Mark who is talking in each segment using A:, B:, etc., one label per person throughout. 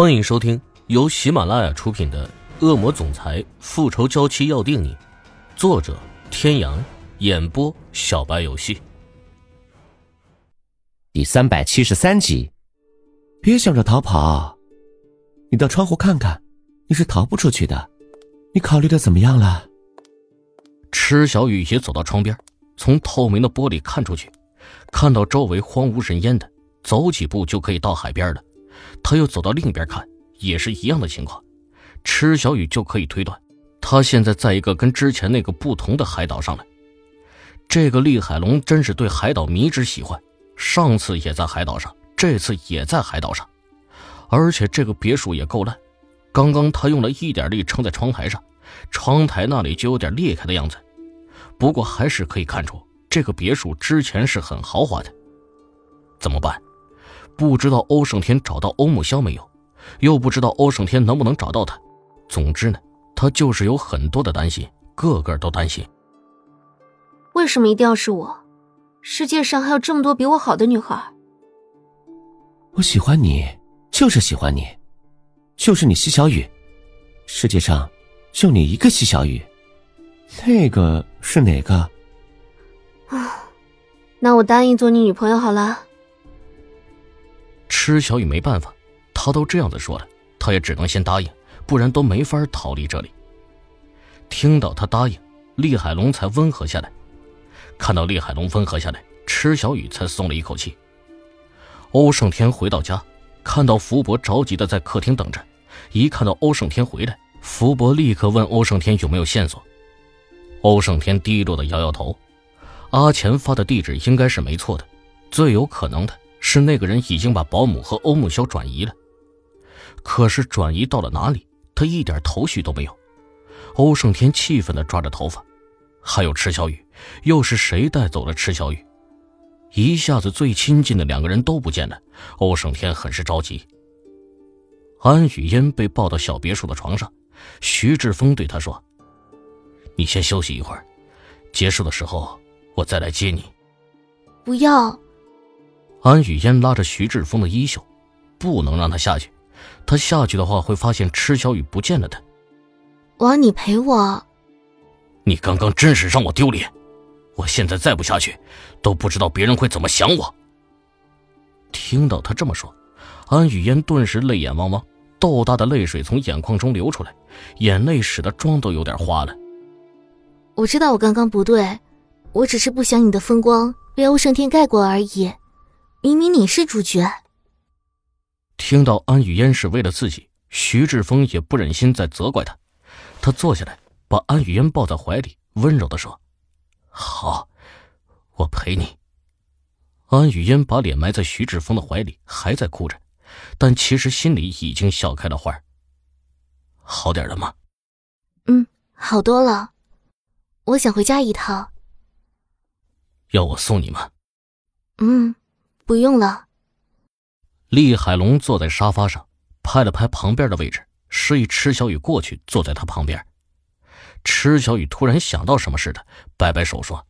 A: 欢迎收听由喜马拉雅出品的《恶魔总裁复仇娇妻要定你》，作者：天阳，演播：小白游戏。
B: 第三百七十三集，
C: 别想着逃跑，你到窗户看看，你是逃不出去的。你考虑的怎么样了？
A: 池小雨也走到窗边，从透明的玻璃看出去，看到周围荒无人烟的，走几步就可以到海边了。他又走到另一边看，也是一样的情况。池小雨就可以推断，他现在在一个跟之前那个不同的海岛上了。这个厉海龙真是对海岛迷之喜欢，上次也在海岛上，这次也在海岛上，而且这个别墅也够烂。刚刚他用了一点力撑在窗台上，窗台那里就有点裂开的样子。不过还是可以看出，这个别墅之前是很豪华的。怎么办？不知道欧胜天找到欧木萧没有，又不知道欧胜天能不能找到他。总之呢，他就是有很多的担心，个个都担心。
D: 为什么一定要是我？世界上还有这么多比我好的女孩。
C: 我喜欢你，就是喜欢你，就是你西小雨。世界上就你一个西小雨，那个是哪个？
D: 啊，那我答应做你女朋友好了。
A: 池小雨没办法，他都这样子说了，他也只能先答应，不然都没法逃离这里。听到他答应，厉海龙才温和下来。看到厉海龙温和下来，池小雨才松了一口气。欧胜天回到家，看到福伯着急的在客厅等着，一看到欧胜天回来，福伯立刻问欧胜天有没有线索。欧胜天低落的摇摇头，阿钱发的地址应该是没错的，最有可能的。是那个人已经把保姆和欧木萧转移了，可是转移到了哪里，他一点头绪都没有。欧胜天气愤的抓着头发，还有池小雨，又是谁带走了池小雨？一下子最亲近的两个人都不见了，欧胜天很是着急。安雨嫣被抱到小别墅的床上，徐志峰对他说：“你先休息一会儿，结束的时候我再来接你。”
D: 不要。
A: 安雨嫣拉着徐志峰的衣袖，不能让他下去。他下去的话，会发现池小雨不见了的。
D: 王，你陪我。
A: 你刚刚真是让我丢脸。我现在再不下去，都不知道别人会怎么想我。听到他这么说，安雨嫣顿时泪眼汪汪，豆大的泪水从眼眶中流出来，眼泪使得妆都有点花了。
D: 我知道我刚刚不对，我只是不想你的风光被欧胜天盖过而已。明明你是主角。
A: 听到安雨嫣是为了自己，徐志峰也不忍心再责怪他。他坐下来，把安雨嫣抱在怀里，温柔的说：“好，我陪你。”安雨嫣把脸埋在徐志峰的怀里，还在哭着，但其实心里已经笑开了花。好点了吗？
D: 嗯，好多了。我想回家一趟。
A: 要我送你吗？
D: 嗯。不用了。
A: 厉海龙坐在沙发上，拍了拍旁边的位置，示意池小雨过去坐在他旁边。池小雨突然想到什么似的，摆摆手说：“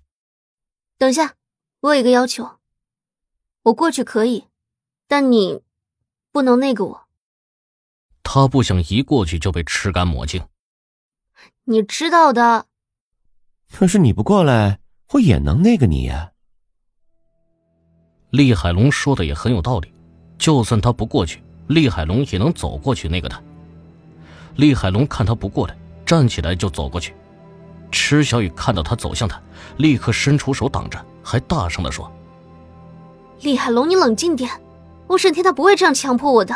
D: 等下，我有一个要求。我过去可以，但你不能那个我。”
A: 他不想一过去就被吃干抹净。
D: 你知道的。
C: 可是你不过来，我也能那个你呀。
A: 厉海龙说的也很有道理，就算他不过去，厉海龙也能走过去那个他。厉海龙看他不过来，站起来就走过去。池小雨看到他走向他，立刻伸出手挡着，还大声的说：“
D: 厉海龙，你冷静点，欧胜天他不会这样强迫我的。”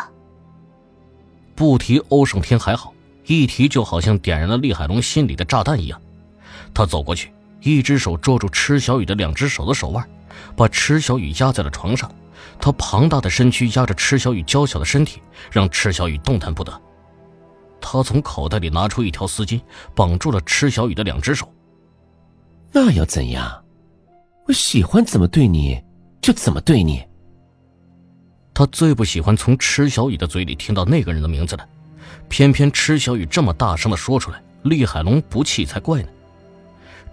A: 不提欧胜天还好，一提就好像点燃了厉海龙心里的炸弹一样。他走过去，一只手捉住池小雨的两只手的手腕。把池小雨压在了床上，他庞大的身躯压着池小雨娇小的身体，让池小雨动弹不得。他从口袋里拿出一条丝巾，绑住了池小雨的两只手。
C: 那又怎样？我喜欢怎么对你，就怎么对你。
A: 他最不喜欢从池小雨的嘴里听到那个人的名字了，偏偏池小雨这么大声的说出来，厉海龙不气才怪呢。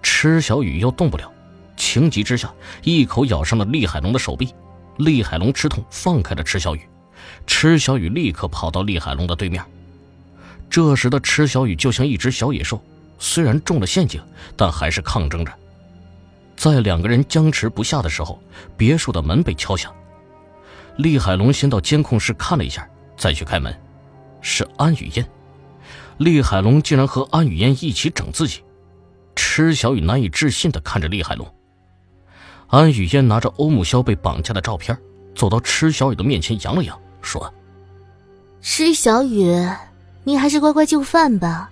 A: 池小雨又动不了。情急之下，一口咬上了厉海龙的手臂。厉海龙吃痛，放开了池小雨，池小雨立刻跑到厉海龙的对面。这时的池小雨就像一只小野兽，虽然中了陷阱，但还是抗争着。在两个人僵持不下的时候，别墅的门被敲响。厉海龙先到监控室看了一下，再去开门，是安雨嫣。厉海龙竟然和安雨嫣一起整自己，池小雨难以置信地看着厉海龙。安雨嫣拿着欧木萧被绑架的照片，走到池小雨的面前，扬了扬，说：“
D: 池小雨，你还是乖乖就范吧，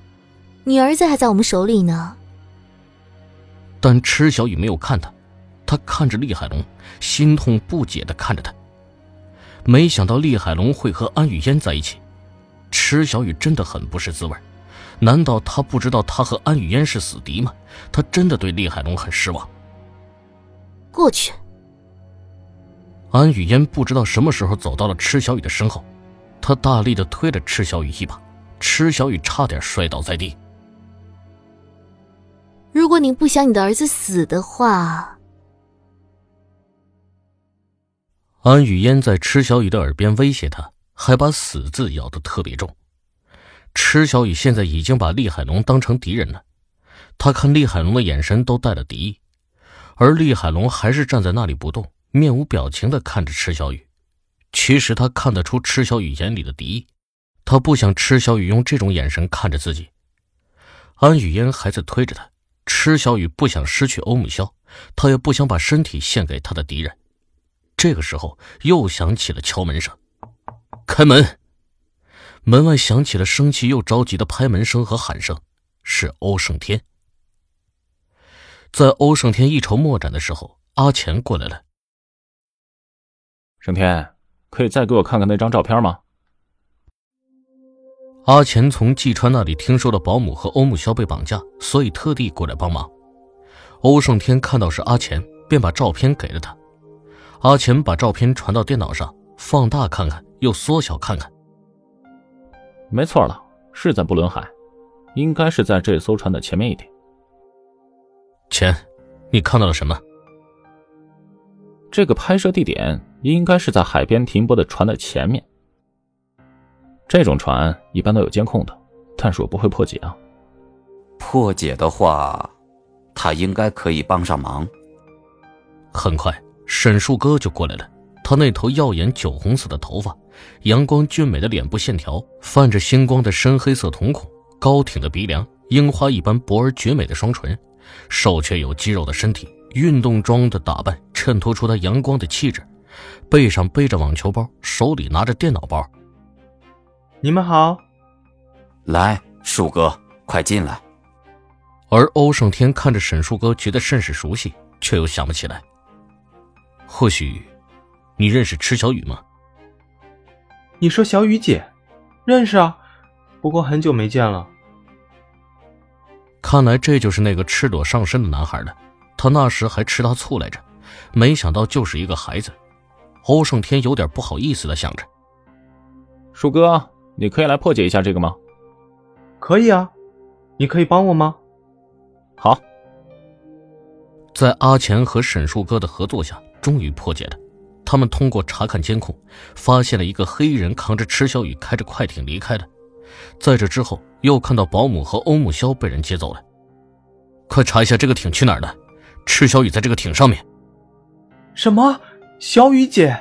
D: 你儿子还在我们手里呢。”
A: 但池小雨没有看他，他看着厉海龙，心痛不解的看着他。没想到厉海龙会和安雨嫣在一起，池小雨真的很不是滋味。难道他不知道他和安雨嫣是死敌吗？他真的对厉海龙很失望。
D: 过去。
A: 安雨嫣不知道什么时候走到了池小雨的身后，她大力的推了池小雨一把，池小雨差点摔倒在地。
D: 如果你不想你的儿子死的话，
A: 安雨嫣在池小雨的耳边威胁他，还把“死”字咬得特别重。池小雨现在已经把厉海龙当成敌人了，他看厉海龙的眼神都带了敌意。而厉海龙还是站在那里不动，面无表情的看着池小雨。其实他看得出池小雨眼里的敌意，他不想池小雨用这种眼神看着自己。安雨嫣还在推着他，池小雨不想失去欧木萧，他也不想把身体献给他的敌人。这个时候又响起了敲门声，开门！门外响起了生气又着急的拍门声和喊声，是欧胜天。在欧胜天一筹莫展的时候，阿钱过来了。
E: 胜天，可以再给我看看那张照片吗？
A: 阿钱从季川那里听说了保姆和欧木萧被绑架，所以特地过来帮忙。欧胜天看到是阿钱，便把照片给了他。阿钱把照片传到电脑上，放大看看，又缩小看看。
E: 没错了，是在布伦海，应该是在这艘船的前面一点。
A: 钱，你看到了什么？
E: 这个拍摄地点应该是在海边停泊的船的前面。这种船一般都有监控的，但是我不会破解啊。
F: 破解的话，他应该可以帮上忙。
A: 很快，沈树哥就过来了。他那头耀眼酒红色的头发，阳光俊美的脸部线条，泛着星光的深黑色瞳孔，高挺的鼻梁，樱花一般薄而绝美的双唇。瘦却有肌肉的身体，运动装的打扮衬托出他阳光的气质。背上背着网球包，手里拿着电脑包。
G: 你们好，
F: 来，树哥，快进来。
A: 而欧胜天看着沈树哥，觉得甚是熟悉，却又想不起来。或许，你认识池小雨吗？
G: 你说小雨姐，认识啊，不过很久没见了。
A: 看来这就是那个赤裸上身的男孩了，他那时还吃他醋来着，没想到就是一个孩子。欧胜天有点不好意思的想着：“
E: 树哥，你可以来破解一下这个吗？”“
G: 可以啊，你可以帮我吗？”“
E: 好。”
A: 在阿钱和沈树哥的合作下，终于破解了。他们通过查看监控，发现了一个黑衣人扛着池小雨开着快艇离开的。在这之后，又看到保姆和欧木萧被人接走了。快查一下这个艇去哪儿了！赤小雨在这个艇上面。
G: 什么？小雨姐？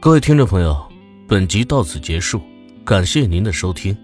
A: 各位听众朋友，本集到此结束，感谢您的收听。